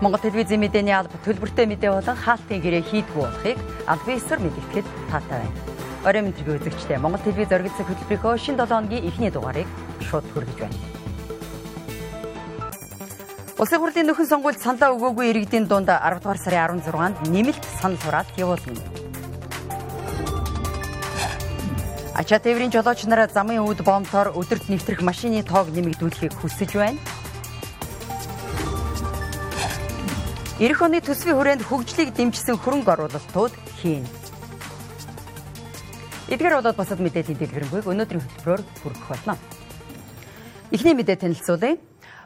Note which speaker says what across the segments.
Speaker 1: Монгол телевизийн мэдээний алба төлбөртэй мэдээ болон хаалтын гэрээ хийдгүү болохыг албан ёсоор мэдээлэхэд таатай байна. Орой мэдрэг үзэгчтэй Монгол телевиз оргилцэг хөтөлбөрийнхөө шинэ 7 хоногийн эхний дугаарыг шууд хүргэж байна. Улсын хурлын нөхөн сонгуульд саналаа өгөөгүй иргэдийн дунд 10 дугаар сарын 16-нд нэмэлт санал хураалт явуулна. Ачаа тээврийн жолооч нараа замын өвд бомтоор өдөрт нэвтрэх машины тоог нэмэгдүүлэхийг хүсэж байна. Ирэх оны төсвийн хүрээнд хөгжлийг дэмжсэн хөрөнгө оруулалтууд хийн. Эдгээр болоод босод мэдээллийн дэлгэрэнгүй өнөөдрийн хөтөлбөрөөр хүргэх болно. Эхний мэдээ танилцуулъя.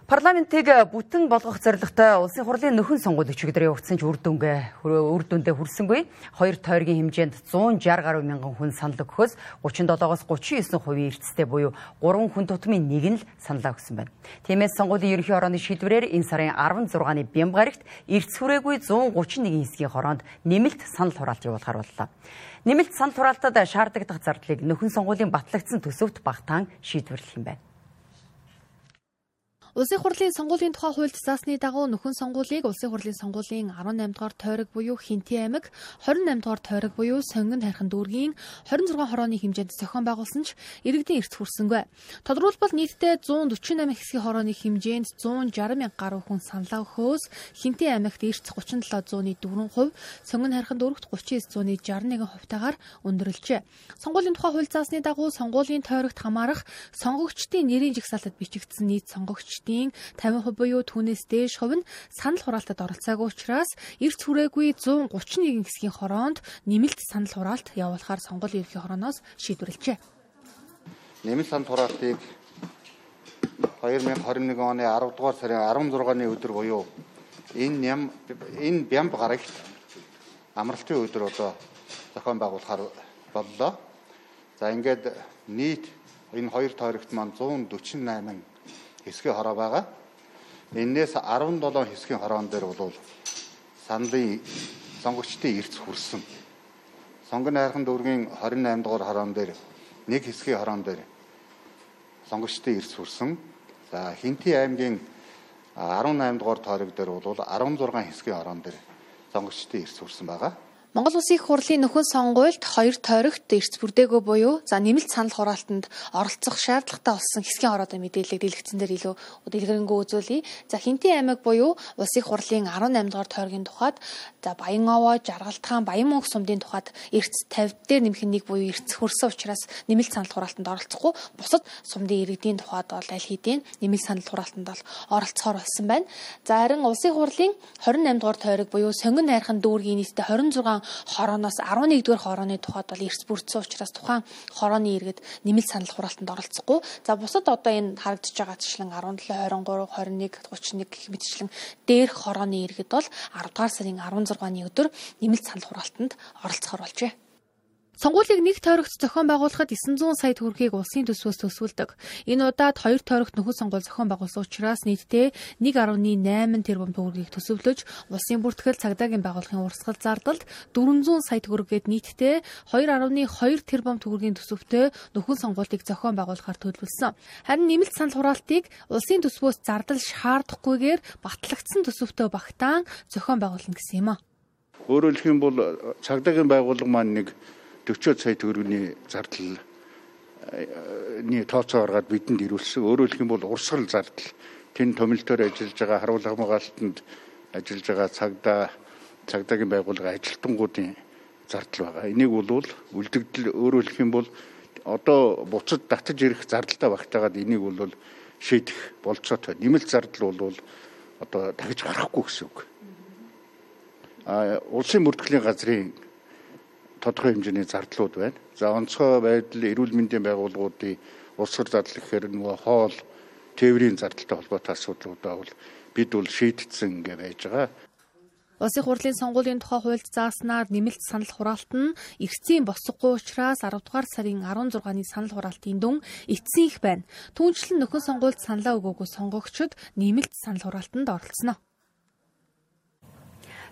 Speaker 1: Парламентыг бүтэн болгох зорилготой улсын хурлын нөхөн сонгуул өчигдөр явагдсан ч үр дүнгээ үр дүндээ хүрсэнгүй. Хоёр тойргийн хэмжээнд 160 гаруй мянган хүн санал өгөхөөс 37-оос 39 хувийн эрдэстэй буюу 3 хүн тутмын нэг нь л саналаа өгсөн байна. Тиймээс сонгуулийн ерөнхий хорооны шийдвэрээр энэ сарын 16-ны Бямбгарагт эрдэс хүрээгүй 131 хэсгийн хороонд нэмэлт санал хураалт явуулахар боллоо. Нэмэлт санал хураалтад шаардлагадах зардлыг нөхөн сонгуулийн батлагдсан төсөвт багтаан шийдвэрлэх юм байна.
Speaker 2: Улсын хурлын сонгуулийн тухай хуульд заасны дагуу нөхөн сонгуулийг Улсын хурлын сонгуулийн 18 дугаар тойрог буюу Хинтээ аймаг, 28 дугаар тойрог буюу Сонгон хайрхан дүүргийн 26 хорооны хэмжээнд зохион байгуулсан ч иргэдийн эрт хүрсэнгүй. Тодорхойлбол нийтдээ 148 хэсгийн хорооны хэмжээнд 160 мянга гаруй хүн саналаа өгөхөөс Хинтээ аймагт эрт 37.4%, Сонгон хайрхан дүүрэгт 39.61 хувьтайгаар өндөрлжээ. Сонгуулийн тухай хууль заасны дагуу сонгуулийн тойрогт хамаарах сонгогчдын нэрийн жагсаалтад бичигдсэн нийт сонгогч эмэгтэйчдийн 50% буюу түүнээс дээш хувь нь санал хураалтад оролцоогүй учраас эрт хүрээгүй 131 хэсгийн хороонд нэмэлт санал хураалт явуулахаар сонгуулийн ерхий хорооноос шийдвэрлэжээ.
Speaker 3: Нэмэлт санал хураалтыг 2021 оны 10 дугаар сарын 16-ны өдөр буюу энэ ням энэ бямб гарагт амралтын өдөр одоо зохион байгуулахаар боллоо. За ингээд нийт энэ хоёр тойрогт маань 148 хэсгийн хороо байгаа. Эннээс 17 хэсгийн хороон дээр бол саналын сонгогчдын эрс хүрсэн. Сонгон хайрхан дүүргийн 28 дугаар хороон дээр нэг хэсгийн хороон дээр сонгогчдын эрс хүрсэн. За Хинти аймгийн 18 дугаар тойрог дээр бол 16 хэсгийн хороон дээр сонгогчдын эрс хүрсэн байгаа.
Speaker 2: Монгол Улсын их хурлын нөхөн сонгуульд хоёр тойрогт эрс бүрдээгөө буюу за нэмэлт санал хураалтанд оролцох шаардлагатай болсон хэсгийн ороодын мэдээллийг дэлгэцэн дээр илүү дэлгэрэнгүй үзүүлье. За Хинтээ аймаг буюу Улсын их хурлын 18 дугаар тойргийн тухайд за Баянговоо, Жаргалтхан, Баян мөнх сумдын тухайд эрс 50 дээр нэмэх нэг буюу эрс хөрсөн учраас нэмэлт санал хураалтанд оролцохгүй бусад сумдын иргэдийн тухайд бол аль хэдийн нэмэлт санал хураалтанд бол оролцохоор болсон байна. За харин Улсын хурлын 28 дугаар тойрог буюу Сонгон найрхан дүүргийн нийтдээ 26 хорооноос 11-р хорооны тухайд бол эрс бүрдсэн учраас тухайн хорооны иргэд нэмэлт санал хураалтанд оролцохгүй. За бусад одоо энэ харагдаж байгаа жишлэн 17, 23, 21, 31 гэх мэтчлэн дээрх хорооны иргэд бол 10 дугаар сарын 16-ны өдөр нэмэлт санал хураалтанд оролцохоор болжээ. Сонгуулийг нэг тойрогт зохион байгуулахад 900 сая төгрөгийг улсын төсвөөс төсвөлдөг. Энэ удаад хоёр тойрогт нөхөн сонгуул зохион байгуулсан учраас нийтдээ 1.8 тэрбум төгрөгийг төсөвлөж улсын бүртгэл цагдаагийн байгууллагын урсгал зардалд 400 сая төгрөгээд нийтдээ 2.2 тэрбум төгрөгийн төсөвтэй нөхөн сонгуулийг зохион байгуулахаар төлөвлөсөн. Харин нэмэлт санал хураалтыг улсын төсвөөс зардал шаардахгүйгээр батлагдсан төсөвтэй багтаан зохион байгуулна гэсэн юм а.
Speaker 4: Өөрөөр хэлэх юм бол цагдаагийн байгууллага маань нэг 40 сая төгрөгийн зардал ний тооцоо оргаад бидэнд ирүүлсэн. Өөрөөр хэлэх юм бол урсгал зардал тэн томилтоор ажиллаж байгаа харуул хамгаалтанд ажиллаж байгаа цагдаа цагдаагийн байгууллага ажилтнуудын зардал байгаа. Энийг бол үлдэгдэл өөрөөр хэлэх юм бол одоо буцад татаж ирэх зардалтай багтаагаад энийг бол шийдэх болцоотой. Нэмэлт зардал бол одоо дахиж гарахгүй гэсэн үг. А улсын мөрдөглийн газрын тодорхой хэмжээний зардлууд байна. За онцгой байдал эрүүл мэндийн байгууллагуудын улсгар зардал гэхээр нөгөө хоол, тээврийн зардалтай холбоотой асуудлуудаа бол бид бол шийдтсэн ингээ байж байгаа.
Speaker 2: Улсын хурлын сонгуулийн тухай хуульд зааснаар нэмэлт санал хураалт нь эргэцийн босгохгүй учраас 10 дугаар сарын 16-ны санал хураалтын дүн эцсийн их байна. Түүнчлэн нөхөн сонгуульд саналаа өгөөгүй сонгогчид нэмэлт санал хураалтанд оролцсноо.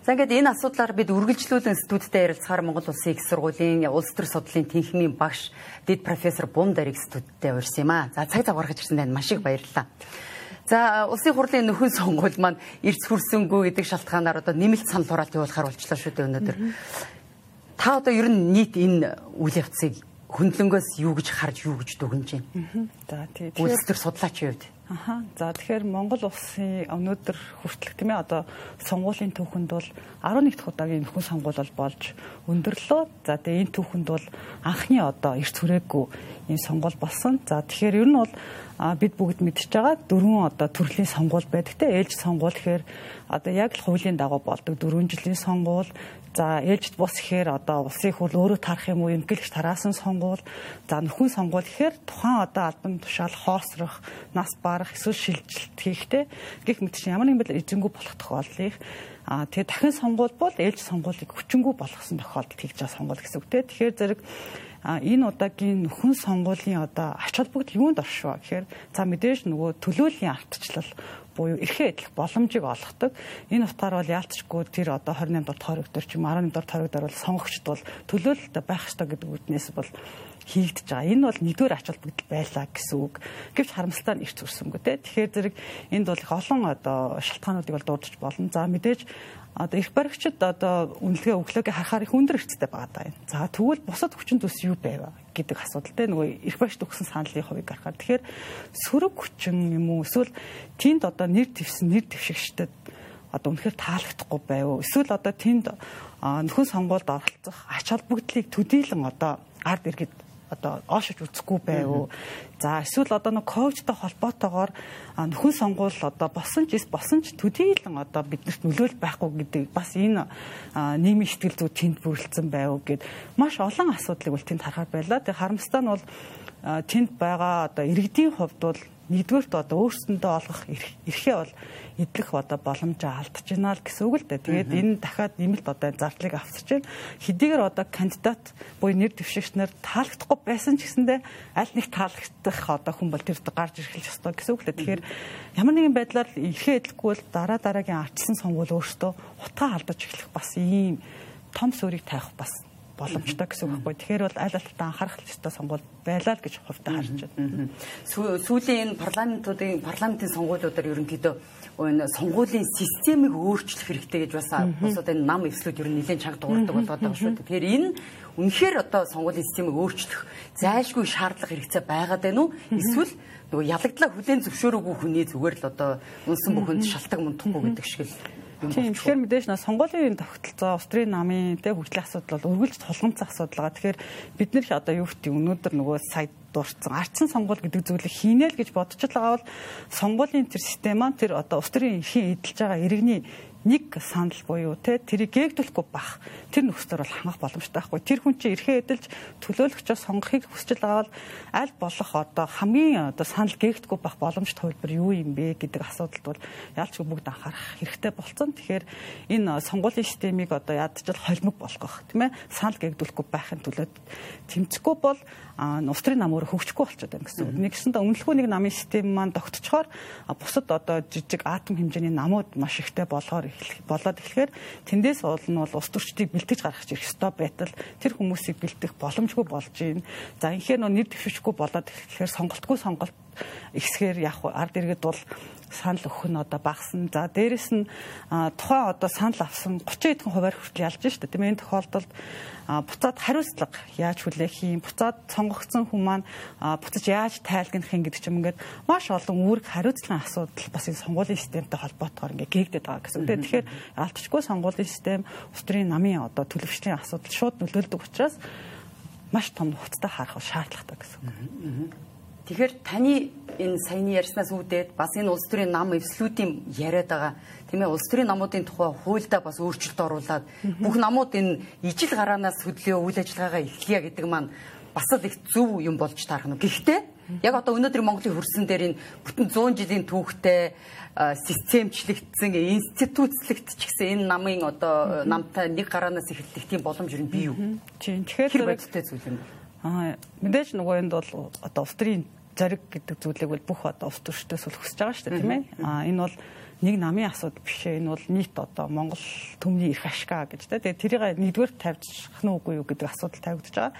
Speaker 1: За ингээд энэ асуудлаар бид үргэлжлүүлэн студидтэй ярилцахаар Монгол Улсын их сургуулийн улс төр судлалын тэнхимийн багш дэд профессор Бум Дариг студидтэй урьсан юм аа. За цаг зав гаргаж ирсэн танд маш их баярлалаа. За улсын хурлын нөхөн сонгуул маань эрс хүрсэнгүй гэдэг шалтгаанаар одоо нэмэлт санал хураалт явуулахар болчлоо шүү дээ өнөөдөр. Та одоо ер нь нийт энэ үйл явцыг хөндлөнгөөс юу гэж харж юу гэж дүгнэж байна?
Speaker 5: За тий.
Speaker 1: Үйлчлэр судлаачийн хувьд.
Speaker 5: Аха. За тэгэхээр Монгол улсын өнөөдөр хүртэлх тийм ээ одоо сонгуулийн түүхэнд бол 11 дахь удаагийн нөхөн сонгуул бол болж өндөрлөө. За тэгээ энэ түүхэнд бол анхны одоо эрт хүрээгүй ийм сонгуул болсон. За тэгэхээр ер нь бол бид бүгд мэдчихэж байгаа дөрвөн одоо төрлийн сонгуул байдаг те ээлж сонгуул гэхээр одоо яг л хуулийн дагуу болдог дөрвөн жилийн сонгуул За ээлжид бус гэхээр одоо улсын хурл өөрөө тарах юм уу эмгэлж тараасан сонгуул. За нөхөн сонгуул гэхээр тухайн одоо албан тушаал хоосрох, нас барах, эсвэл шилжилт хийхтэй гих мэт чинь ямар нэгэн эзэнгүү болох тохиолдлыг А тэгээ дахин сонгуул бол ээлж сонгуулийг хүчингү болгосон тохиолдолд хийж байгаа сонгуул гэсэн үг те. Тэгэхээр зэрэг энэ удаагийн нөхөн сонгуулийн одоо ач холбогдол юунд оршоо гэхээр за мэдээж нөгөө төлөөлийн ардчлал буюу эрхээ эдлэх боломжийг олгодог. Энэ утгаар бол яалтчгүй тэр одоо 28 дугаар тойрогдор ч юм 11 дугаар тойрогдор бол сонгогчд бол төлөөлөлтөй байх ёстой гэдэг үднээс бол хийгдэж байгаа. Энэ бол нэгдүгээр ач холбогдол байлаа гэсэн үг. Гэвч харамсалтай нь ирц үрсэнгүй те. Тэгэхээр зэрэг энд бол их олон одоо шалтгаануудыг бол дурдж болно. За мэдээж одоо их баригчид одоо үнэлгээ өглөөг харахаар их өндөр эрсдэлтэй байгаа даа. За тэгвэл бусад хүчин төс юу байв гэдэг асуудалтай нөгөө их баригчд өгсөн саналын хувийг харахаар тэгэхээр сөрөг хүчин юм уу эсвэл тэнд одоо нэр твсэн нэр твшигчдэд одоо үнэхээр таалагдахгүй байв. Эсвэл одоо тэнд нөхөн сонгуульд оролцох ач холбогдлыг төдийлөн одоо ард иргэд одоо оошиж үзэхгүй байв. За эсвэл одоо нэг коучтой холбоотойгоор нөхөн сонгуул одоо босон ч босон ч төдийлөн одоо биднэрт нөлөөл байхгүй гэдэг бас энэ нийгмийн сэтгэл зүй тэнд бүрэлдсэн байв гэд маш олон асуудлыг бол тэнд харахаар байлаа. Тэгээ харамстай нь бол тэнд байгаа одоо иргэдийн хувьд бол нэгдүгээрт одоо өөрсөндөө олгох эрхээ бол эдлэх одоо боломжоо алдаж байна л гэсэн үг л дээ. Тэгээд энэ дахиад нэмэлт одоо зардлыг авчирч байна. Хэдийгээр одоо кандидат буюу нэр дэвшигчнэр таалагдахгүй байсан ч гэсэндээ аль нэг таалагдах одоо хүн бол тэр гарч ирэх ёстой гэсэн үг л дээ. Тэгэхээр ямар нэгэн байдлаар эрхээ эдлэхгүй бол дараа дараагийн ардчилсан сонгуул өөртөө утгаа алдаж эхлэх бас ийм том сүрийг таах бас боломжтой гэсэн үг байхгүй. Тэгэхээр бол аль алтаа анхаарах ёстой сонгуул байлаа л гэж хувьдаа харж байна.
Speaker 1: Сүүлийн энэ парламентуудын парламентын сонгуулиудаар ерөнхийдөө энэ сонгуулийн системийг өөрчлөх хэрэгтэй гэж бас бусад энэ нам эвслүүд ер нь нэлээд чанга дуурдаг болоод байгаа шүү дээ. Тэгэхээр энэ үнэхээр одоо сонгуулийн системийг өөрчлөх зайлшгүй шаардлага хэрэгцээ байгаад байна уу? Эсвэл нөгөө ялагдлаа хүлээн зөвшөөрөөгүй хүний зүгээр л одоо унсан бүхэнд шалтгаан мундахгүй гэдэг шиг л
Speaker 5: Тийм тэгэхээр мэдээж нэ сонгуулийн тогтолцоо устрын намын тэ хөгжлийн асуудал бол үргэлж тулгамдсан асуудал байгаа. Тэгэхээр бид нэр одоо юу гэдэг өнөөдөр нөгөө сая дурдсан ардсан сонгуул гэдэг зүйлийг хийнэ л гэж байгаа бол сонгуулийн тэр систем маань тэр одоо устрын эрхийн эдэлж байгаа иргэний нэг санал буюу те тэрийг гээгдүүлэхгүй бах. Тэр нөхцөр бол хангах боломжтой байхгүй. Тэр хүн чинь эрхээ эдэлж төлөөлөгчөө сонгохыг хүсэж байгаа бол аль болох одоо хамгийн одоо санал гээгдэхгүй бах боломж төвлөр юу юм бэ гэдэг асуудалд бол яалчгүй бүгд анхаарах хэрэгтэй болцсон. Тэгэхээр энэ сонгуулийн системийг одоо ядчил холимог болгох тийм ээ санал гээгдүүлэхгүй байхын төлөө тэмцэхгүй бол устрын нам өөрөө хөгжихгүй болчиход байна гэсэн үг. Нэгсэндээ нэг намын систем маань тогтцохоор бусад одоо жижиг атом хэмжээний намууд маш ихтэй болохоор болоод эхлэхээр тэндээс нь бол ус төрчдийг бэлтгэж гаргах ирэх ёстой байтал тэр хүмүүсийг бэлтгэх боломжгүй болж байна. За инхээр нөө нэр дэвшчихгүй болоод эхлэхээр сонголтгүй сонголт ихсгээр яг ард иргэд бол санал өгөх нь одоо багасна. За дээрэс нь тухайн одоо санал авсан 30 хэдэн хувиар хүртэл ялж штэ тийм энэ тохиолдолд буцаад хариуцлага яаж хүлээх юм буцаад сонгогдсон хүн маань буцаж яаж тайлгнах юм гэдэг ч юм ингээд маш олон үүрэг хариуцлагын асуудал бас энэ сонгуулийн системтэй холбоотойгоор ингээд гээгдэт байгаа гэсэн. Тэгэхээр алдчихгүй сонгуулийн систем устрын намын одоо төлөвчлийн асуудал шууд нөлөөлдөг учраас маш том хугацаа харах шаардлагатай гэсэн.
Speaker 1: Тэгэхээр таны энэ саяны ярьснаас үүдээд бас энэ улс төрийн нам эвслүүдийн яриад байгаа тийм ээ улс төрийн намуудын тухай хуульдаа бас өөрчлөлт оруулад бүх намууд энэ ижил гараанаас хөдлөө үйл ажиллагаагаа эхлэе гэдэг маань бас л их зөв юм болж таарх нь. Гэхдээ яг одоо өнөөдөр Монголын хөрсөн дээр энэ бүтэн 100 жилийн түүхтэй системчлэгдсэн институцлэгдэж гисэн энэ намын одоо намтай нэг гараанаас эхэллэх тийм боломж юу бий юу?
Speaker 5: Тийм. Тэгэхээр
Speaker 1: бодиттой зүйл юм байна.
Speaker 5: Аа мэдээж нөгөө энд бол одоо устрын зориг гэдэг зүйлийг бол бүх одоо ус төрчдөөс бол хүсэж байгаа шүү дээ тийм ээ. Аа энэ бол нэг намын асуудал биш. Энэ бол нийт одоо Монгол төмний эрх ашгаа гэж тэ. Тэгээ тэрийг нэгдүгээр тавьчих нь үгүй юу гэдэг асуудал тавигдаж байгаа.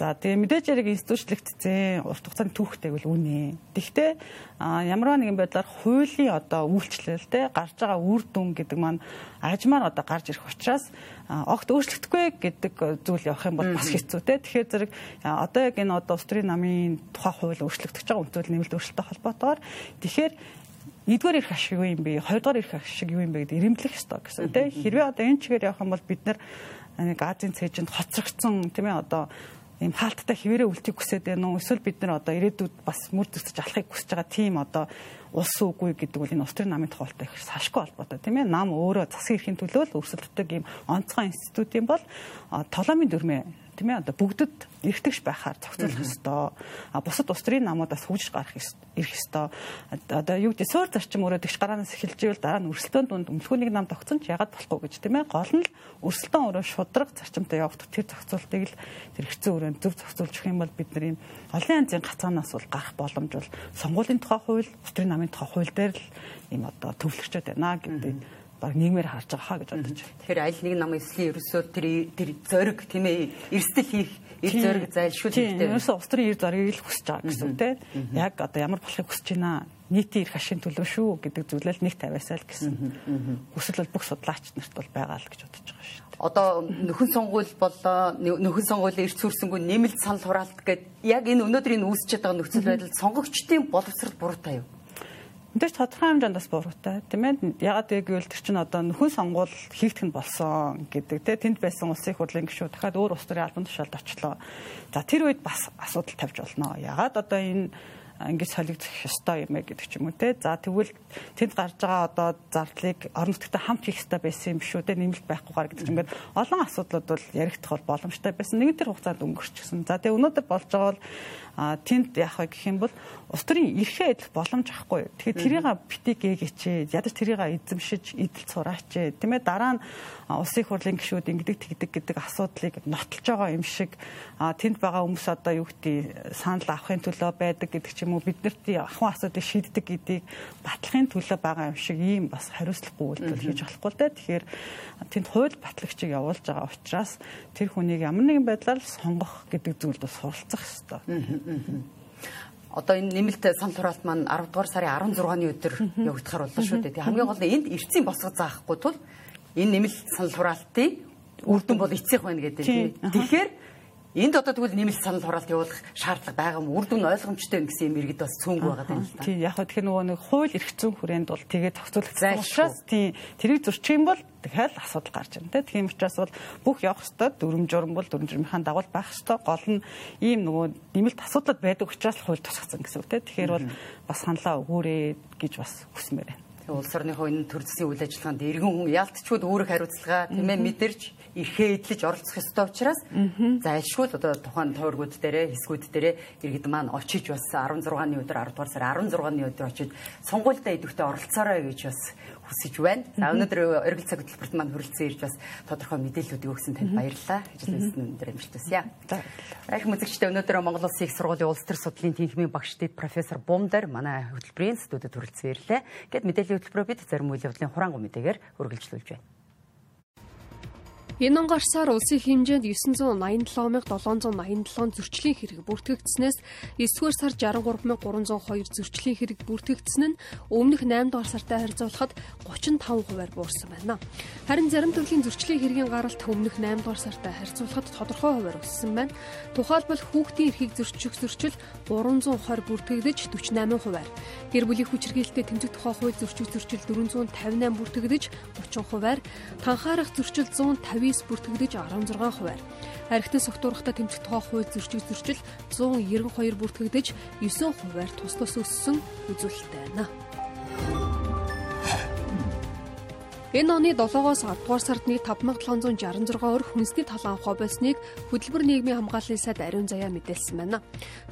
Speaker 5: За тэгээ мэдээж яриг институчлэгдсэн урт хугацааны түүхтэй бол үнэ. Тэгвэл ямар нэгэн байдлаар хуулийн одоо үйлчлэл те гарч байгаа үр дүн гэдэг маань ажмаар одоо гарч ирэх учраас огт өөрчлөгдөхгүй гэдэг зүйл явах юм бол бас хэцүү те. Тэгэхээр зэрэг одоо яг энэ одоо устрын намын тухай хууль өөрчлөгдөж байгаа үнэхээр нэмэлт өөрчлөлттэй холбоотойгоор тэгэхээр нэгдүгээр эрх ашиг юу юм бэ? Хоёрдугаар эрх ашиг юу юм бэ гэдэг ирэмблэх ёстой гэсэн тийм. Хэрвээ одоо энэ чигээр явах юм бол бид нар нэг Азийн цээжинд хоцрогдсон тийм ээ одоо ийм хаалттай хിവэрэ үлтийг хүсээд байна уу? Эсвэл бид нар одоо ирээдүйд бас мөр зөсөж алахыг хүсэж байгаа тийм одоо улс үгүй гэдэг бол энэ улс төрийн намын тухайлтай их салшгүй холбоотой тийм ээ. Нам өөрөө засгийн эрхийн төлөө л өрсөлддөг ийм онцгой институт юм бол толомын дүрмээ тийм ээ одоо бүгдэд эргэтгэж байхаар зохицуулах ёстой. А бусад улс төрийн намуудаас хөгжиж гарах ирэх ёстой. Одоо юу гэдэг суур зарчим өөрөө тэгш гараанаас эхэлж ивэл дараа нь өрсөлдөөн дунд өмлөхүүнийг нам тогтсон ч ягаад болохгүй гэж тийм ээ. Гол нь л өрсөлдөөн өөрөө шудраг зарчимтай явагдах тэр зохицуултыг л тэр хэцүү өрөөнд зөв зохицуулж өгөх юм бол бид нар энэ олон янзын гацаанаас бол гарах боломж бол сонгуулийн тухай хууль, улс төрийн намын тухай хууль дээр л ийм одоо төвлөрчөд байна гэдэг баг нийгмээр харж байгаа хаа гэж бодож байна.
Speaker 1: Тэгэхээр аль нэг нам эслийн ерөөсөө тэр тэр зориг тийм ээ эрсдэл хийх ир зориг зайлшгүй
Speaker 5: хэрэгтэй. Ерөөсөө улс төрийн ир зориг л хүсэж байгаа гэсэн тийм. Яг одоо ямар болохыг хүсэж байна нийтийн эрх ашигын төлөө шүү гэдэг зүйлэл нэг тавиасаа л гэсэн. Хүсэл бол бүх судлаач нарт бол байгаа л гэж бодож байгаа шүү.
Speaker 1: Одоо нөхөн сонгуул болоо нөхөн сонгуулийн эрт сүрсэнгүй нэмэлт санал хураалт гэдэг яг энэ өнөөдрийн үүсчээд байгаа нөхцөл байдал сонгогчдын боловсрал буруутай юу?
Speaker 5: Мэдээж тодорхой хэмжээнд бас буруутай тийм ээ. Ягаад гэвэл тэр чинь одоо нөхөн сонгуул хийгдэх нь болсон гэдэг тийм тэнд байсан улсын хурлын гишүүд дахиад өөр улс төрийн албан тушаалд очлоо. За тэр үед бас асуудал тавьж болно. Ягаад одоо энэ ингэж солигдох ёстой юм ээ гэдэг ч юм уу те. За тэгвэл тэнд гарч байгаа одоо зардлыг орон нутгад хамт хийх ёстой байсан юм биш үү те. Нэмэлт байхгүйгээр гэдэг чинь ингээд олон асуудлууд бол яригдах бол боломжтой байсан. Нэгэн тэр хугацаанд өнгөрчихсөн. За тэгээ өнөөдөр болж байгаа бол тэнд яах вэ гэх юм бол улс төрийн эрхээ эдлэх боломж авахгүй. Тэгэхээр тэрийг битгий гээгээч. Ядаж тэрийг эзэмшиж эдэлж сураач. Тийм ээ дараа нь улсын хурлын гишүүд ингэдэг тэгдэг гэдэг асуудлыг нотолж байгаа юм шиг тэнд байгаа хүмүүс одоо юу гэдэг санал авахын төлөө байдаг гэдэг ч юм уу биднэрт ахуйн асуудыг шийддэг гэдгийг батлахын төлөө байгаа юм шиг ийм бас хариуцлагагүй үйлдэл хийж болохгүй л дээ. Тэгэхээр тэнд хууль батлагчийг явуулж байгаа учраас тэр хүнийг ямар нэгэн байдлаар сонгох гэдэг зүйлд бас суралцах хэрэгтэй.
Speaker 1: Одоо энэ нэмэлт сан тураалт маань 10 дугаар сарын 16-ны өдөр явагдахаар боллоо шүү дээ. Хамгийн гол нь энд эртцийн босго заахгүй тул энэ нэмэлт санал хураалтын үр дүн бол эцсийнх байна гэдэг. Тэгэхээр Энд одоо тэгвэл нэмэлт санал хураалт явуулах шаардлага байгаа юм. Үр дүн ойлгомжтой гэсэн юм иргэд бас цөөнгүй байгаа юм л
Speaker 5: да. Тийм яг хөө тэгэхээр нөгөө нэг хууль эрх зүйн хүрээнд бол тэгээд зохицуулагдсан учраас тийм тэрийг зөрчих юм бол дахиад асуудал гарч ирнэ. Тийм учраас бол бүх явах ёстой дүрм журм бол дүрм журмынхаа дагуу байх ёстой. Гол нь ийм нөгөө нэмэлт асуудлууд байдаг учраас хууль тусгацсан гэсэн үг тийм. Тэгэхээр бол бас саналаа өгөөрэй гэж бас хүсмээр байна
Speaker 1: улс орныхоо энэ төр засгийн үйл ажиллагаанд иргэн хүн ялтчгүй өөрөг хариуцлага тийм ээ мэдэрч эрхээ эдлэж оролцох ёстой учраас зайлшгүй л одоо тухайн тойргууд дээрээ хэсгүүд дээрээ иргэд маань очиж бас 16-ны өдөр 10 дугаар сар 16-ны өдөр очиж сонгуультай идэвхтэй оролцоорой гэж бас хүсэж байна. За өнөөдөр оргил цаг хөтөлбөрт маань хүрэлцэн ирж бас тодорхой мэдээллүүдийг өгсөн танд баярлалаа. Ажлын өндөр амжилтсая. Их музикчтэй өнөөдөр Монгол Улсын их сургуулийн улс төр судлалын тэнхимийн багш дэд профессор Бумдар манай хөтөлбөрийн студид хүрэлцэн ирлээ. Гэт мэдээллийн хөтөлбөрөө бид зарим үйл явдлын хураангуй мэдээгээр үргэлжлүүлж байна.
Speaker 6: Энэ он гарсаар улсын хэмжээнд 987787 зөрчлийн хэрэг бүртгэгдснээс 9-р сар 63302 зөрчлийн хэрэг бүртгэгдсэн нь өмнөх 8 дугаар сартай харьцуулахад 35 хувиар буурсан байна. Харин зарим төрлийн зөрчлийн хэргийн гаралт өмнөх 8 дугаар сартай харьцуулахад тодорхой хувиар өссөн байна. Тухайлбал хүүхдийн эрхийг зөрчих зөрчил 320 бүртгэгдэж 48 хувиар. Гэр бүлийн хүчирхийлэлтэй тэмцэх тухай хууль зөрчих зөрчил 458 бүртгэгдэж 30 хувиар. Танхаарах зөрчил 150 9 бүртгэгдэж 16 хувиар. Архитын согтуурхтай тэмцэх тухай хууль зөрчил зөрчил 192 бүртгэгдэж 9 хувиар тус тус өссөн үзүүлэлттэй байна. Энэ оны 7-оос 10 дугаар сард нэг 5766 өрх хүнсний талан авах болсныг хөтөлбөр нийгмийн хамгааллын сайд ариун заяа мэдээлсэн байна.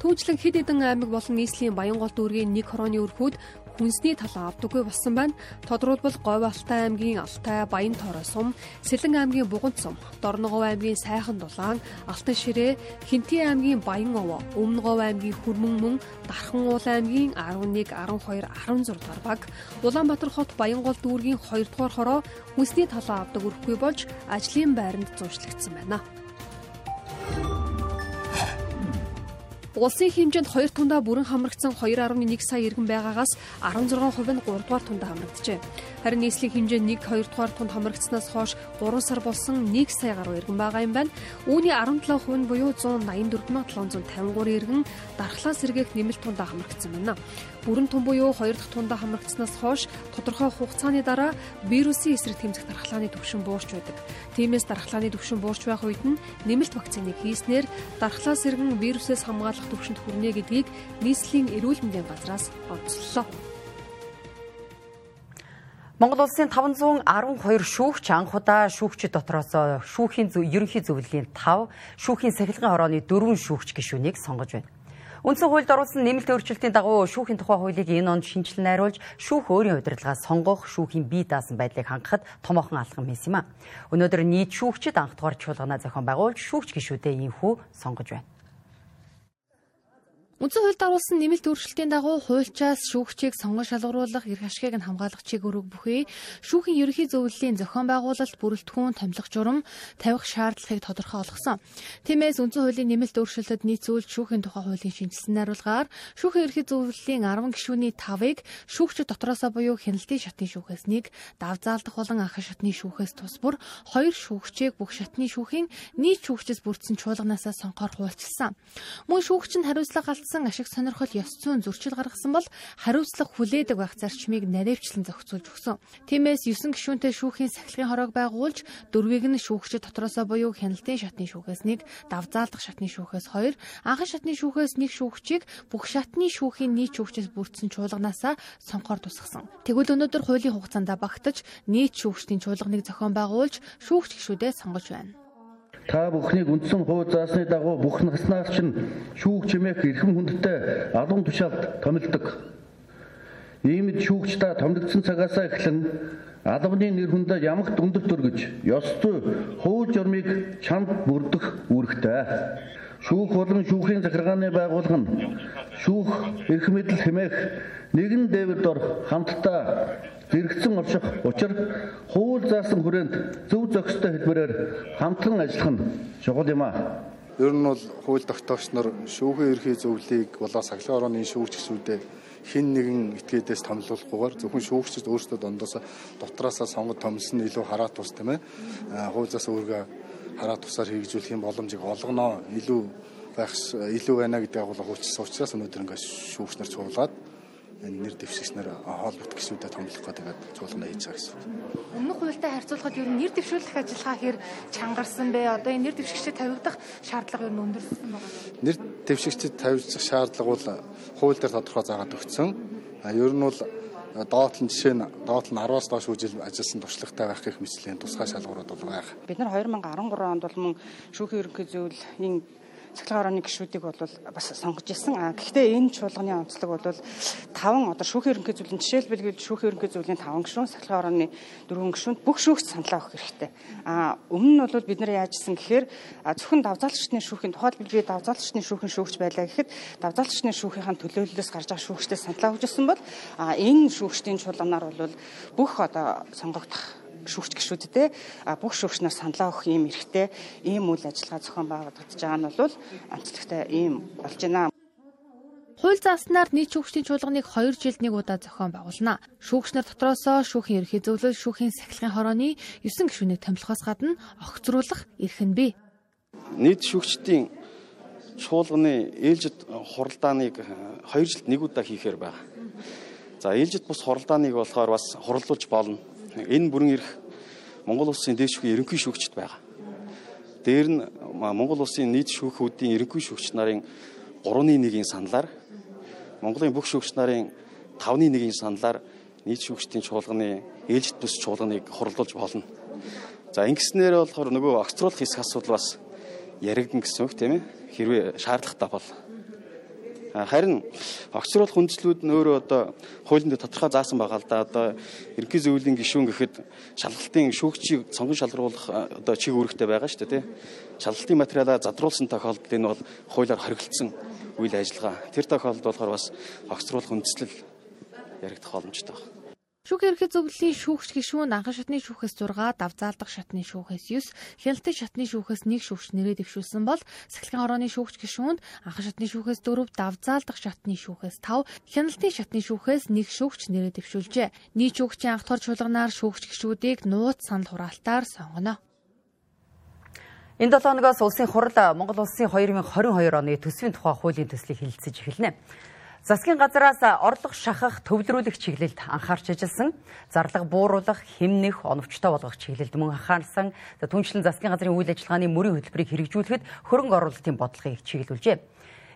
Speaker 6: Түүнчлэн хэд хэдэн аймаг болон нийслэлийн Баянгол дүүргийн нэг хорооны өрхүүд хүнсний талаа авдаггүй болсон байна. Тодорхойлбол Говь Алтай аймгийн Алтай, Баян Тоорой сум, Сэлэн аймгийн Буган сум, Дорногов аймгийн Сайхан Дулаан, Алтан Ширээ, Хинтээ аймгийн Баян Овоо, Өмнө Говь аймгийн Хүрмэн мөн, Дархан уул аймгийн 11, 12, 16 дугаар баг, Улаанбаатар хот Баянгол дүүргийн 2 дугаар хороо хүнсний талаа авдаг өрхгүй болж ажлын байранд зуушлагдсан байна. Улсын хэмжээнд 2 тундаа бүрэн хамрагдсан 2.1 сая иргэн байгаагаас 16% нь 3 дугаар тундаа хамрагджээ. Харин нийслэлийн хэмжээ 1 2 дугаар тунд хамрагдсанаас хойш 3 сар болсон 1 сая гаруй иргэн байгаа юм байна. Үүний 17% нь буюу 184753 иргэн дархлаа сэргээх нэмэлт тундаа хамрагдсан байна. Бүрэн тун буюу 2 дахь тундаа хамрагдсанаас хойш тодорхой хугацааны дараа вирусын эсрэг тэмцэх дархлааны түвшин буурч байдаг. Тиймээс дархлааны түвшин буурч байх үед нь нэмэлт вакциныг хийснээр дархлаа сэргэн вирусээс хамгаалах түвшинд хүрнэ гэдгийг нийслэлийн эрүүл мэндийн газраас онцлолоо.
Speaker 1: Монгол улсын 512 шүүгч анх удаа шүүгчид дотроос шүүхийн ерөнхий зөвлөлийн 5, шүүхийн сахилгын хорооны 4 шүүгч гишүүнийг сонгож байна. Үндсэн хуульд оруулсан нэмэлт өөрчлөлтийн дагуу шүүхийн тухай хуулийг энэ онд шинжилэн найруулж шүүх өөрийн удирдлагаа сонгох шүүхийн бие даасан байдлыг хангахад томоохон алхам хийсэн юм а. Өнөөдөр нийт шүүгчид анх дугаар чуулганаа зохион байгуулж шүүгч гишүүдээ инхүү сонгож байна.
Speaker 2: Үндсэн хуульд оруулсан нэмэлт өөрчлөлтийн дагуу хуульчаас шүүгчийг сонгон шалгаруулах, эрх ашгийг нь хамгаалах чиг үүрэг бүхий шүүхийн ерөнхий зөвлөлийн зохион байгуулалт бүрэлдэхүүн томилох журам тавих шаардлагыг тодорхой болгосон. Тиймээс үндсэн хуулийн нэмэлт өөрчлөлтөд нийцүүлж шүүхийн тухай хуулийн шинжилсэн найруулгаар шүүхийн ерөнхий зөвлөлийн 10 гишүүний 5-ыг шүүгчид дотроосоо буюу хяналтын шатны шүүхээс нэг, дав заалдах болон анхан шатны шүүхээс тус бүр хоёр шүүгчийг бүх шатны шүүхийн нийт шүүгчэс бүрдсэн чуулганасаа сонгохоор хуульчилсан. Мөн шүүгч нь хариуцлага алдсан ашиг сонирхол ёс зүйн зөрчил гаргасан бол хариуцлага хүлээдэг байх зарчмыг наривчлан зохицуулж өгсөн. Тиймээс 9 гишүүнтэй шүүхийн сахилгын хороог байгуулж дөрвийг нь шүүгчид дотроосоо буюу хяналтын шатны шүүхээс нэг, давзаалдах шатны шүүхээс хоёр, анхан шатны шүүхээс нэг шүүгчийг бүх шатны шүүхийн нийт шүүгчээс бүрдсэн чуулганаасаа сонгохоор тусгасан. Тэгвэл өнөөдөр хуулийн хугацаанд багтаж нийт шүүгчдийн чуулганыг зохион байгуулж шүүгч гишүүдээ сонгож байна.
Speaker 7: Та бүхнийг үндсэн хууль заасны дагуу бүх наснаас чинь шүүх чимээх эрхэм хүндтэй алуун тушаалд томилдог. Иймд шүүгч та томилогдсон цагаасаа эхлэн албаны нэр хүндээ ямагт өндөр төргөж ёс зүй хууль журмыг чамд бүрдэх үүрэгтэй. Шүүх болон шүүхийн захиргааны байгууллага нь шүүх эрх мэдэл хэмээх нэгэн дээвэр дор хамтдаа зэрэгцэн орших учир хууль заасан хүрээнд зөв зохистой хэлбэрээр хамтран ажиллах нь чухал юм а.
Speaker 8: Ер нь бол хууль тогтоогч нар шүүхийн ерхий зөвлөлийг болоо сахилгын орооны шүүгч гэсүүдээ хин нэгэн этгээдээс томлуулахгүйгээр зөвхөн шүүгчд өөрсдөө дондоос дотраасаа сонгод томлсон илүү хараа тус тийм ээ. Хууль зас өөргөө хараа тусаар хэрэгжүүлэх юм боломжийг олгоноо илүү байх илүү байна гэдэг агуулга хуулчсан учраас өнөөдөр ингээд шүүгч нар цуулаад энэ нэр дэвшигчнэр хоолбот гişүүдэд томлох гэдэг цуулгана хийж байгаа гэсэн.
Speaker 2: Өмнөх хуультай харьцуулахад ер нь нэр дэвшүүлэх ажиллагаа хэр чангарсан бэ? Одоо энэ нэр дэвшигчдэд тавигдах шаардлага ер нь өндөрсөн байгаа.
Speaker 8: Нэр дэвшигчдэд тавигдах шаардлага бол хууль дээр тодорхой заагаад өгсөн. А ер нь бол доотлон жишээ нь доотлон 10-аас доош үжил ажилласан туршлагатай байх гэх мэтлийн тусгай шалгуурууд бол байх.
Speaker 9: Бид нар 2013 онд бол мөн шүүхийн ерөнхий зөвлөлийн цахилгаан орооны гишүүдийг бол бас сонгож ирсэн. А гэхдээ энэ чуулганы онцлог бол таван одоо шүүхийн ерөнхий зөвлөлийн жишээлбэл шүүхийн ерөнхий зөвлөлийн таван гишүүн, цахилгаан орооны дөрвөн гишүүнд бүх шүүгч саналаа өгөх хэрэгтэй. А өмнө нь бол бид нар яажсэн гэхээр зөвхөн давзаалчны шүүхийн тухайлбал би давзаалчны шүүхийн шүүгч байлаа гэхэд давзаалчны шүүхийнхаа төлөөллөөс гарч байгаа шүүгчтэй саналаа өгжсэн бол энэ шүүгчдийн чуулганаар бол бүх одоо сонгогдох шүүгч гişүүдтэй бүх шүүгчнээс саналаа өгөх ийм эрхтэй ийм үйл ажиллагаа зохион байгуулагдаж байгаа нь бол онцлогтой ийм болж байна.
Speaker 2: Хууль зааснаар нийт шүүгчдийн чуулганыг 2 жилд нэг удаа зохион байгуулна. Шүүгчнэр дотроосоо шүүхийн ерхий зөвлөл, шүүхийн сахилгын хорооны 9 гишүүнийг томилохоос гадна огцруулах эрх нь бий.
Speaker 10: Нийт шүүгчдийн чуулганы ээлжид хуралдааныг 2 жилд нэг удаа хийхээр байна. За ээлжид бус хуралдааныг болохоор бас хурлуулж болно. Энэ бүрэн эрх Монгол улсын дээд шүүхийн ерөнхий шүүгчд байгаа. Дээр нь Монгол улсын нийт шүүхүүдийн ерөнхий шүүгч нарын 3-1-ийн саналаар Монголын бүх шүүгч нарын 5-1-ийн саналаар нийт шүүгчдийн чуулганы ээлжид бүс чуулганыг хурлуулж болно. За ингэснээр болохоор нөгөө огцруулах хэсэг асуудал бас яригдана гэсэн үг тийм ээ. Хэрвээ шаардлагатай бол. Харин огцруулах хүндэслүүд нь өөрөө одоо хуулинд тодорхой заасан байгаа л да. Одоо ерөнхий зөвлөлийн гишүүн гэхэд шалгалтын шүүгчийг сонгон шалгаруулах одоо чиг үүрэгтэй байгаа шүү дээ, тий. Шалгалтын материалаа задруулсан тохиолдолд энэ бол хуулиар хоригдсан үйл ажиллагаа. Тэр тохиолдолд болохоор бас огцруулах хүндэслэл яригдах боломжтой байна.
Speaker 2: Шүүх ерхий зөвлөлийн шүүгч гишүүн анхан шатны шүүхээс 6, давзаалдах шатны шүүхээс 9, хяналтын шатны шүүхээс 1 шүүгч нэрээ дэвшүүлсэн бол сахилгын орооны шүүгч гишүүнд анхан шатны шүүхээс 4, давзаалдах шатны шүүхээс 5, хяналтын шатны шүүхээс 1 шүүгч нэрээ дэвшүүлжээ. Нийт шүүгчийн анх тор чуулганаар шүүгч гишүүдийг нууц санал хураалтаар сонгоно.
Speaker 1: Энэ 7 хоногоос улсын хурал Монгол улсын 2022 оны төсвийн тухай хуулийн төслийг хэлэлцэж эхэлнэ. Засгийн газраас орлого шахах, төвлөрүүлэх чиглэлд анхаарч ажилласан, зарлага бууруулах, хэмнэх, оновчтой болгох чиглэлд мөн анхаарсан. Түншлэн засгийн газрын үйл ажиллагааны мөрийн хөтөлбөрийг хэрэгжүүлэхэд хөрөнгө оруулалтын бодлогыг чиглүүлжээ.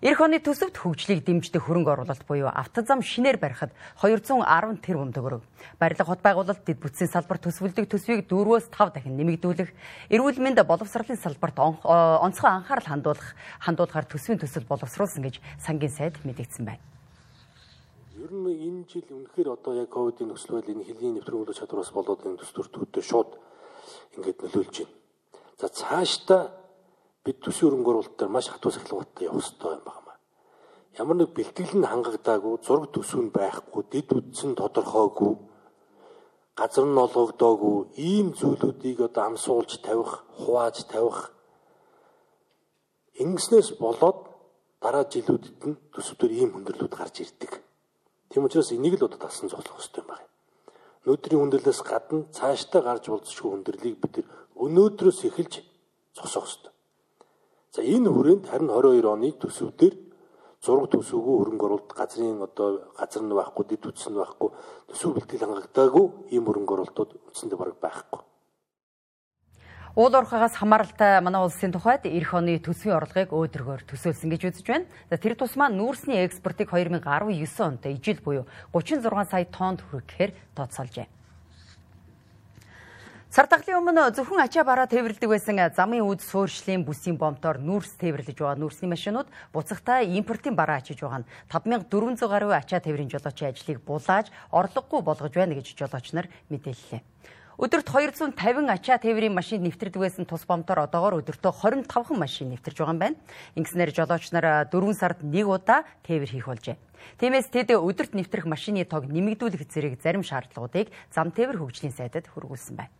Speaker 1: Эх оны төсөвт хөгжлийг дэмждэг хөрөнгө оруулалт буюу автозам шинээр барихад 210 тэрбум төгрөг. Барилга хот байгуулалт дэд бүтцийн салбар төсвөлдөг төсвийг 4-өөс 5 дахин нэмэгдүүлэх, эрүүл мэнд боловсролын салбарт онцгой анхаарал хандуулах, хандуулахаар төсвийн төсөл боловсруулсан гэж сангийн сайд мэдэгдсэн байна.
Speaker 11: Ер нь энэ жил үнэхээр одоо яг ковидын нөхцөл байдал энэ хэлний нэвтрүүлэх чадвараас болоод энэ төсвөртгүүдэд шууд ингээд нөлөөлж байна. За цаашдаа бид төсвийн хөрөнгө оруулалт дээр маш хатуу сахилгуудтай явах хэрэгтэй юм байна. Ямар нэг бэлтгэл нь хангагдаагүй, зураг төсөв нь байхгүй, дэд үдсэн тодорхойгүй, газар нь олгогдоогүй ийм зүйлүүдийг одоо амсуулж тавих, хувааж тавих ингэснээс болоод дараа жилүүдэд нь төсөвдөр ийм хүндрэлүүд гарч ирдэг. Тийм учраас энийг л одоо талсан зогсох хэрэгтэй юм байна. Өнөөдрийн хүндрэлээс гадна цаашдаа гарч болцсохгүй хүндрэлийг бид өнөөдрөөс эхэлж зогсоох хэрэгтэй. За энэ хүрээнд харин 22 оны төсөв дээр зураг төсөвгөө хөрөнгө оруулалт газрын одоо газар нь байхгүй дэд үтс нь байхгүй төсөв бэлтгэл хангагдаагүй ийм хөрөнгө оруулалтууд үндсэндээ бараг байхгүй.
Speaker 1: Уул уурхаагаас хамааралтай манай улсын тухайд эх оны төсвийн орлогыг өөдрөгөөр төсөөлсөн гэж үзэж байна. За тэр тусмаа нүүрсний экспортыг 2019 онд ижил буюу 36 сая тоннд хүрэхээр тооцоолжээ. Сар таглын өмнө зөвхөн ачаа бараа тээвэрлдэг байсан замын үд суурьшлийн бүсийн бомтоор нүүрс тээвэрлэж байгаа нүүрсний машинууд буцагтаа импортын бараа ачиж байгаа нь 5400 гаруй ачаа тээврийн жолоочийн ажлыг булааж орлогогүй болгож байна гэж жолооч нар мэдээллээ. Өдөрт 250 ачаа тээврийн машин нэвтэрдэг байсан тус бомтоор одоогоор өдөртөө 25хан машин нэвтэрж байгаа юм байна. Ингэснээр жолооч нар 4 сард нэг удаа тээвэр хийх болжээ. Тиймээс тэд өдөрт нэвтрэх машины тог нэмэгдүүлэх зэрэг зарим шаардлагуудыг зам тээвэр хөгжлийн сайдад хүргүүлсэн байна.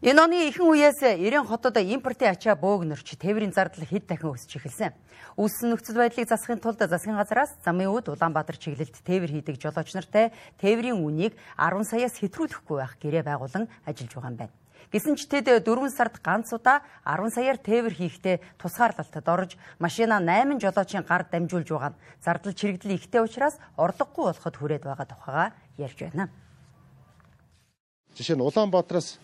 Speaker 1: Энэ оны ихэнх үеэс 90 хотод импортын ачаа бөөгнөрч тээврийн зардал хэд дахин өсөж эхэлсэн. Үүссэн нөхцөл байдлыг засахын тулд засгийн газраас замын үд Улаанбаатар чиглэлд тээвэр хийдэг жолооч нартай тээврийн үнийг 10 саяас хэтрүүлэхгүй байх гэрээ байгуулан ажиллаж байгаа юм байна. Гэсэн ч тэд 4 сард ганц удаа 10 саяар тээвэр хийхдээ тусгаарлалтад орж машина 8 жолоочийн гар дамжуулж байгаа нь зардал чирэгдэл ихтэй учраас орлогогүй болоход хүрээд байгаа тухайга ярьж байна.
Speaker 12: Жишээ нь Улаанбаатараас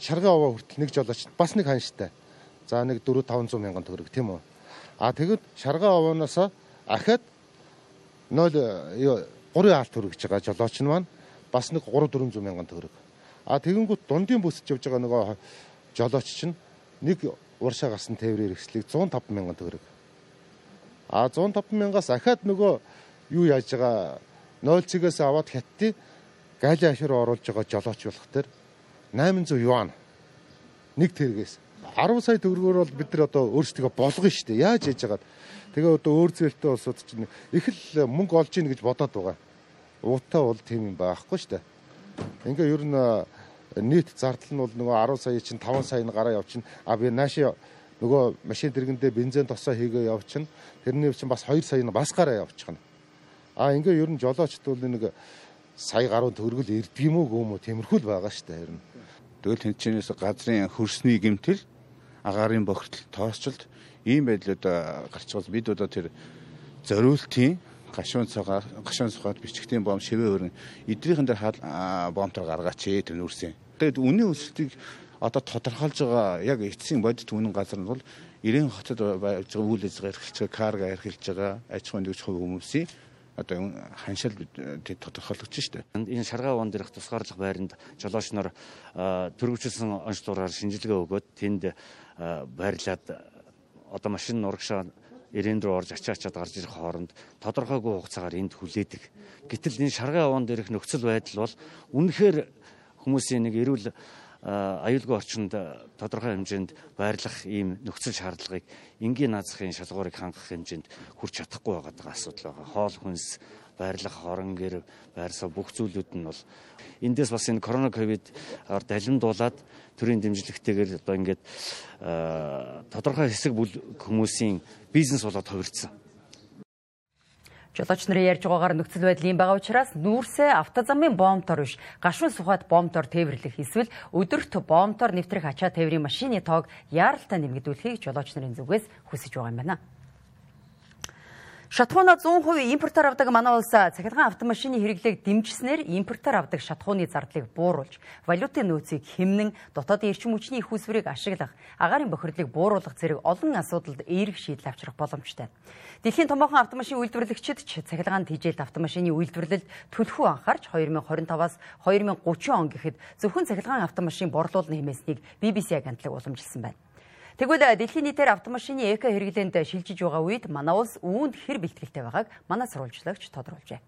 Speaker 12: шаргаа овоо хүртэл нэг жолооч бас нэг ханштай. За нэг 4 500 мянган төгрөг тийм үү. А тэгэд шаргаа овооноос ахад 0 юу 3 алт хүргэж байгаа жолооч нь маань бас нэг 3 400 мянган төгрөг. А тэгэнгүүт дундын бүсэж явж байгаа нөгөө жолооч чинь нэг уршаа гасан тээврийн хэрэгслийг 105 мянган төгрөг. А 105 мянгаас ахаад нөгөө юу яаж байгаа 0 цэгээс аваад хятадын галийн ашир оруулж байгаа жолооч болох төр 800 юан нэг тэргээс 10 сая төгрөгөөр бол бид нар одоо өөрсдөө болгоно шүү дээ. Яаж яж хагаад тэгээ одоо өөр зээлтэй улсууд чинь их л мөнгө олж ийн гэж бодоод байгаа. Уутаа бол тийм юм байхгүй шүү дээ. Ингээ ер нь нийт зардал нь бол нөгөө 10 сая чинь 5 сая нь гараа явчихна. А би нааши нөгөө машин дэргэндээ бензин тосоо хийгээ явчихна. Тэрний чинь бас 2 сая нь бас гараа явчихна. А ингээ ер нь жолоочд бол нэг сая гаруй төгрөгөл ирдэг юм уу гүм үү тиймэрхүү л байгаа шүү дээ.
Speaker 4: Тэгэл тэнцэнээс газрын хөрсний гэмтэл агарын бохирдол тоосчлт ийм байдлууд гарч байгаа бид одоо тэр зориултын гашуун цагаа гашуун цагаад бичгтийн бом шивээ хөрөн эдрийнхэн дээр хаал бомтор гаргаач ээ тэр нүрсэн. Тэгэд үнийн өсөлтийг одоо тодорхойлж байгаа яг эцсийн бодит үнэн газар нь бол 90 хотод байж байгаа үйл ажиллагаа эрхэлж байгаа карга эрхэлж байгаа аж ахуйн нэгж хувь хүмүүсийн одоо ханшил тодорхойлогдсон шүү дээ.
Speaker 13: Энэ шаргаа вон дээрх тусгаарлах байранд жолооч нар төрөвчлсөн онцлогоор шинжилгээ өгөөд тэнд байрлаад одоо машин урагшаа ирээн рүү орж ачаа ачаад гарч ирэх хооронд тодорхойгүй хугацаагаар энд хүлээдэг. Гэтэл энэ шаргын овоон дээрх нөхцөл байдал бол үнэхээр хүмүүсийн нэг эрүүл аюулгүй орчинд тодорхой хэмжээнд байрлах ийм нөхцөл шаардлагыг энгийн наазахын шалгуурыг хангах хэмжээнд хүрч чадахгүй байгаа асуудал байгаа. Хоол хүнс байрлах хорон гэр байрсаа бүх зүйлүүд нь бол эндээс бас энэ корона ковид далимдуулаад төрийн дэмжлэгтэйгээр одоо ингээд тодорхой хэсэг бүл хүмүүсийн бизнес болоод хувирсан.
Speaker 1: Жолооч нарын ярьж байгаагаар нөхцөл байдал ийм байгаа учраас нүүрсээ автозамын бомбтор биш гашуун сухад бомбтор тээвэрлэх эсвэл өдөрт бомбтор нэвтрэх ачаа тээврийн машины тоог яаралтай нэмэгдүүлэхийг жолооч нарын зүгээс хүсэж байгаа юм байна. Шатхууна 100% импортоор авдаг манай улс цахилгаан автомашины хэрэглээг дэмжснээр импортоор авдаг шатхууны зардлыг бууруулж, валютын нөөцийг хэмнэн дотоодын эрчим хүчний их усврыг ашиглах, агаарын бохирдлыг бууруулах зэрэг олон асуудалд эерэг шийдэл авчрах боломжтой. Дэлхийн томоохон автомашин үйлдвэрлэгчид ч цахилгаан тижээлт автомашины үйлдвэрлэлд төлхөө анхаарч 2025-аас 2030 он гэхэд зөвхөн цахилгаан автомашин борлуулна хэмээснийг BBC агентлаг уламжилсан байна. Тэгвэл дэлхийн нийтээр автомашины эко хэрэглээнд шилжиж байгаа үед манай улс үүнд хэр бэлтгэлтэй байгааг манай сурвалжлагч тодруулжээ.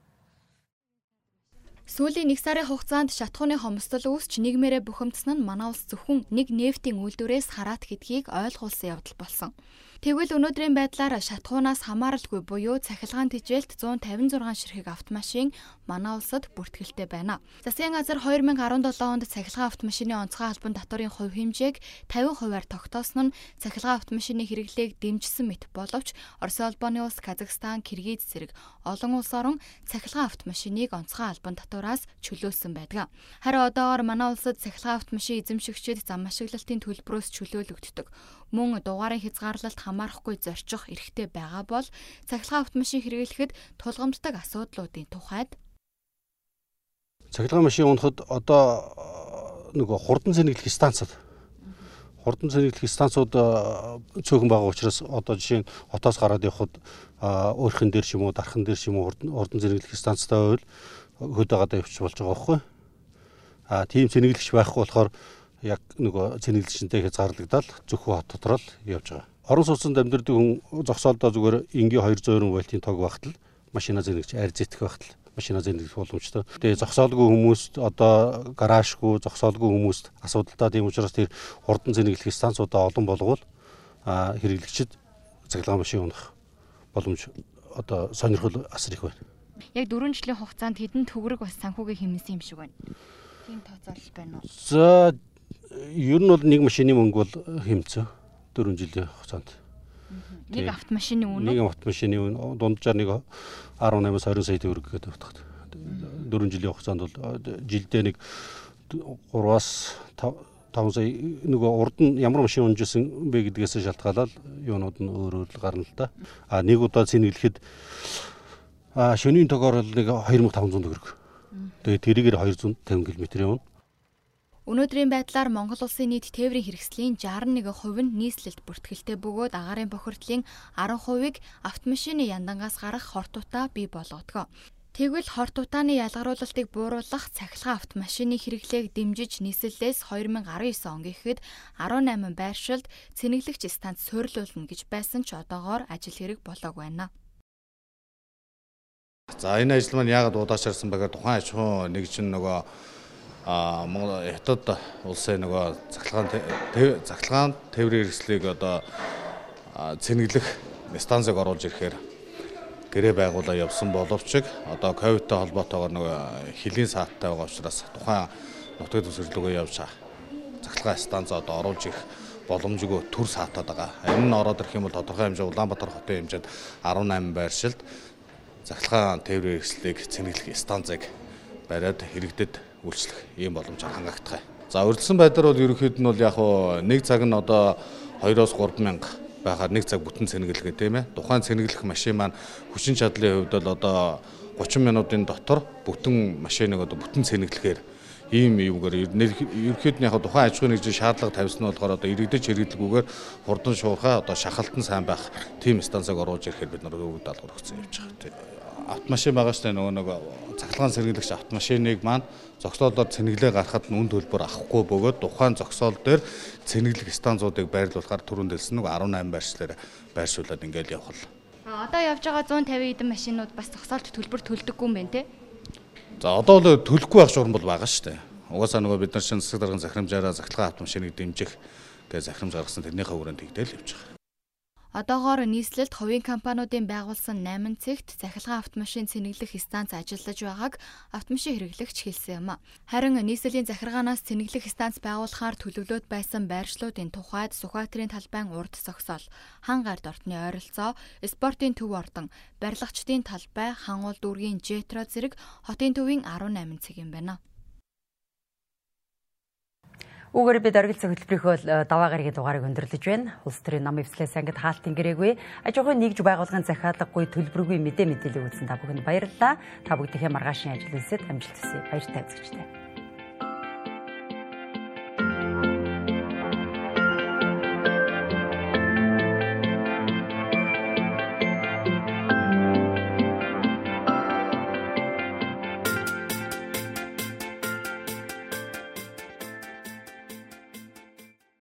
Speaker 14: Сүүлийн нэг сарын хугацаанд шатхууны хомсдол үүсч нийгмээрээ бухимдсан нь манай улс зөвхөн нэг нефтийн үйлдвэрээс хараат гэдгийг ойлгуулсан явдал болсон. Тэгвэл өнөөдрийн байдлаар шатхуунаас хамааралгүй буюу цахилгаан тижээлт 156 ширхэг автомашин манай улсад бүртгэлтэй байна. Засгийн газар 2017 онд цахилгаан автомашины онцгой албан татварын хувь хэмжээг 50%-аар тогтоосон нь цахилгаан автомашины хэрэглээг дэмжсэн мэт боловч Орос улбаны улс, Казахстан, Киргиз зэрэг олон улс орон цахилгаан автомашиныг онцгой албан татвараас чөлөөлсөн байдаг. Харин одоогоор манай улсад цахилгаан автомашин эзэмшигчид зам ашиглалтын төлбөрөөс чөлөөлөгддөг мөн дугаарын хязгаарлалт хамаарахгүй зорчих эрхтэй байгаа бол цахилгаан автомашин хэрэглэхэд тулгамддаг асуудлуудын тухайд
Speaker 15: цахилгаан машин унахад одоо нөгөө хурдан зэниглэх станцад хурдан зэниглэх станцууд цөөхөн байгаа учраас одоо жишээ нь хотоос гараад явхад өөрхөн дээр ч юм уу дархан дээр ч юм уу хурдан зэниглэх станцтай байвал хөдөөгаадаа явчих болж байгаа байхгүй. А тийм зэниглэгч байхгүй болохоор яг нөгөө цэнэглэгчэнтэй хязгаарлагдаад зөвхөн хот дотор л явж байгаа. Орон сууцнд амьдардаг хүн зогсоолдоо зүгээр энгийн 200 вольтын тог багтал машина зэнэгч арь зэтэх багтал машина зэнэгдэх боломжтой. Тэгээ зогсоолгүй хүмүүст одоо гараажгүй зогсоолгүй хүмүүст асуудалтай тийм учраас тэр хурдан зэнэглэх станцуудаа олон болгоул а хэрэглэгчид цахилгаан машин унах боломж одоо сонирхол асар их байна.
Speaker 14: Яг 4 жилийн хугацаанд хэдэн төгрөг бас санхүүгийн хэмнэсэн юм шиг байна. Тийм тооцоолол байна уу?
Speaker 15: За ер нь бол нэг машины мөнгө бол хэмцээ 4 жилийн хугацаанд.
Speaker 14: Нэг автомашины үнэ.
Speaker 15: Нэг автомашины үнэ дунджаар нэг 18-аас 20 сая төгрөг гэдэг утгатай. 4 жилийн хугацаанд бол жилдээ нэг 3-аас 5 сая нөгөө урд нь ямар машин унжсэн бэ гэдгээс шалтгаалаад юунууд нь өөр өөр гарна л да. А нэг удаа цэнэглэхэд а шөнийн тогоор бол нэг 2500 төгрөг. Тэгээ тэрийгээр 250 км явна.
Speaker 14: Өнөөдрийн байдлаар Монгол улсын нийт тээврийн хэрэгслийн 61% нь нийслэлд бүртгэлтэй бөгөөд агаарын бохирдлын 10%-ыг автомашины яндангаас гарах хортуудаа бий болгодгоо. Тэгвэл хорт утааны ялгаруулалтыг бууруулах цахилгаан автомашины хэрэглээг дэмжиж нийслэлээс 2019 он гэхэд 18 байршилд цэнэглэгч станц суйрлуулна гэж байсан ч одоогоор ажил хэрэг болоог байна.
Speaker 16: За энэ ажил маань яагаад удаашаарсан бэхээр тухайн аж ахуйн нэг чинь нөгөө Монгол хятад улсын нөгөө цахилгаан цахилгаан тээврийн хэрэгслийг одоо цэнэглэх станцыг оруулж ирэхээр гэрээ байгуулаа явсан боловч одоо ковидтай холбоотойгоор нөгөө хөлийн сааттай байгаа учраас тухайн нутгийн төсөрлөгөө явж цахилгаан станц одоо оруулж ирэх боломжгүй төр саатаад байгаа. Энэ нь ороод ирэх юм бол тодорхой хэмжээ Улаанбаатар хотын хэмжээнд 18 байршилд цахилгаан тээврийн хэрэгслийг цэнэглэх станцыг бариад хэрэгдэд үйлчлэх ийм боломж хангагдах. За урьдчилан байдлаар бол ерөнхийд нь бол яг нэг цаг нь одоо 2-оос 3 мянга байхаар нэг цаг бүтэн цэнэглэгээ тийм ээ. Тухайн цэнэглэх машин маань хүчин чадлын хувьд бол одоо 30 минутын дотор бүтэн машиныг одоо бүтэн цэнэглэхээр ийм юмгээр ерөнхийд нь яг тухайн аж ахуйн нэгжийн шаардлага тавьсан нь болохоор одоо иргэдэж хэрэглэгүүгээр хурдан шуурхаа одоо шахалтан сайн байх тийм станцыг оруулж ирэхээр бид нар өвөг даалгавар өгсөн явж байгаа. автомашин байгаа штэ нөгөө нөгөө цахилгаан сэргийлэгч автомашиныг маань зогсоолоор цэнэглээ гарахад нь үн төлбөр авахгүй бөгөөд тухайн зогсоол дээр цэнэглэх станцуудыг байрлуулахаар түрүүнд хэлсэн нэг 18 байршлаар байршуулад ингээл явах л.
Speaker 14: А одоо явж байгаа 150 эдэн машинууд бас зогсоолт төлбөр төлдөггүй юм байна те.
Speaker 16: За одоо л төлөхгүй байх шуурм бол байгаа штэ. Угаасаа нөгөө бид нар шинэ засаг даргын захирамжаараа захилгаан автомашиныг дэмжих гэж захирамж гаргасан тэрнийхээ хүрээнд тэгдэл явж байгаа.
Speaker 14: Одоогоор нийслэлд хувийн компаниудын байгуулсан 8 цэгт захилгаан автомашин цэнэглэх станц ажиллаж байгааг автомашин хэрэглэгч хэлсэн юм. Харин нийслэлийн захиргаанаас цэнэглэх станц байгуулахаар төлөвлөд байсан байршлуудын тухайд Сүхбаатарын талбайн урд зогсоол, хан гард ортны ойролцоо, спортын төв ордон, барилгачдын талбай, хан уул дүүргийн жетро зэрэг хотын төвийн 18 цэг юм байна.
Speaker 1: Үүгээр бид оргил хөтөлбөрийнхөө даваа гарагийн дугаарыг өндөрлөж байна. Улс төрийн нам эвслээс ангид хаалтын гэрээгүй ажихуйн нэгж байгууллагын захиалгагүй төлбөргүй мэдээ мэдээлэл өгсөн та бүхэнд баярлалаа. Та бүгдийнхээ маргаашийн ажил үйлсэд амжилт хүсье. Баяртай үзэгчдээ.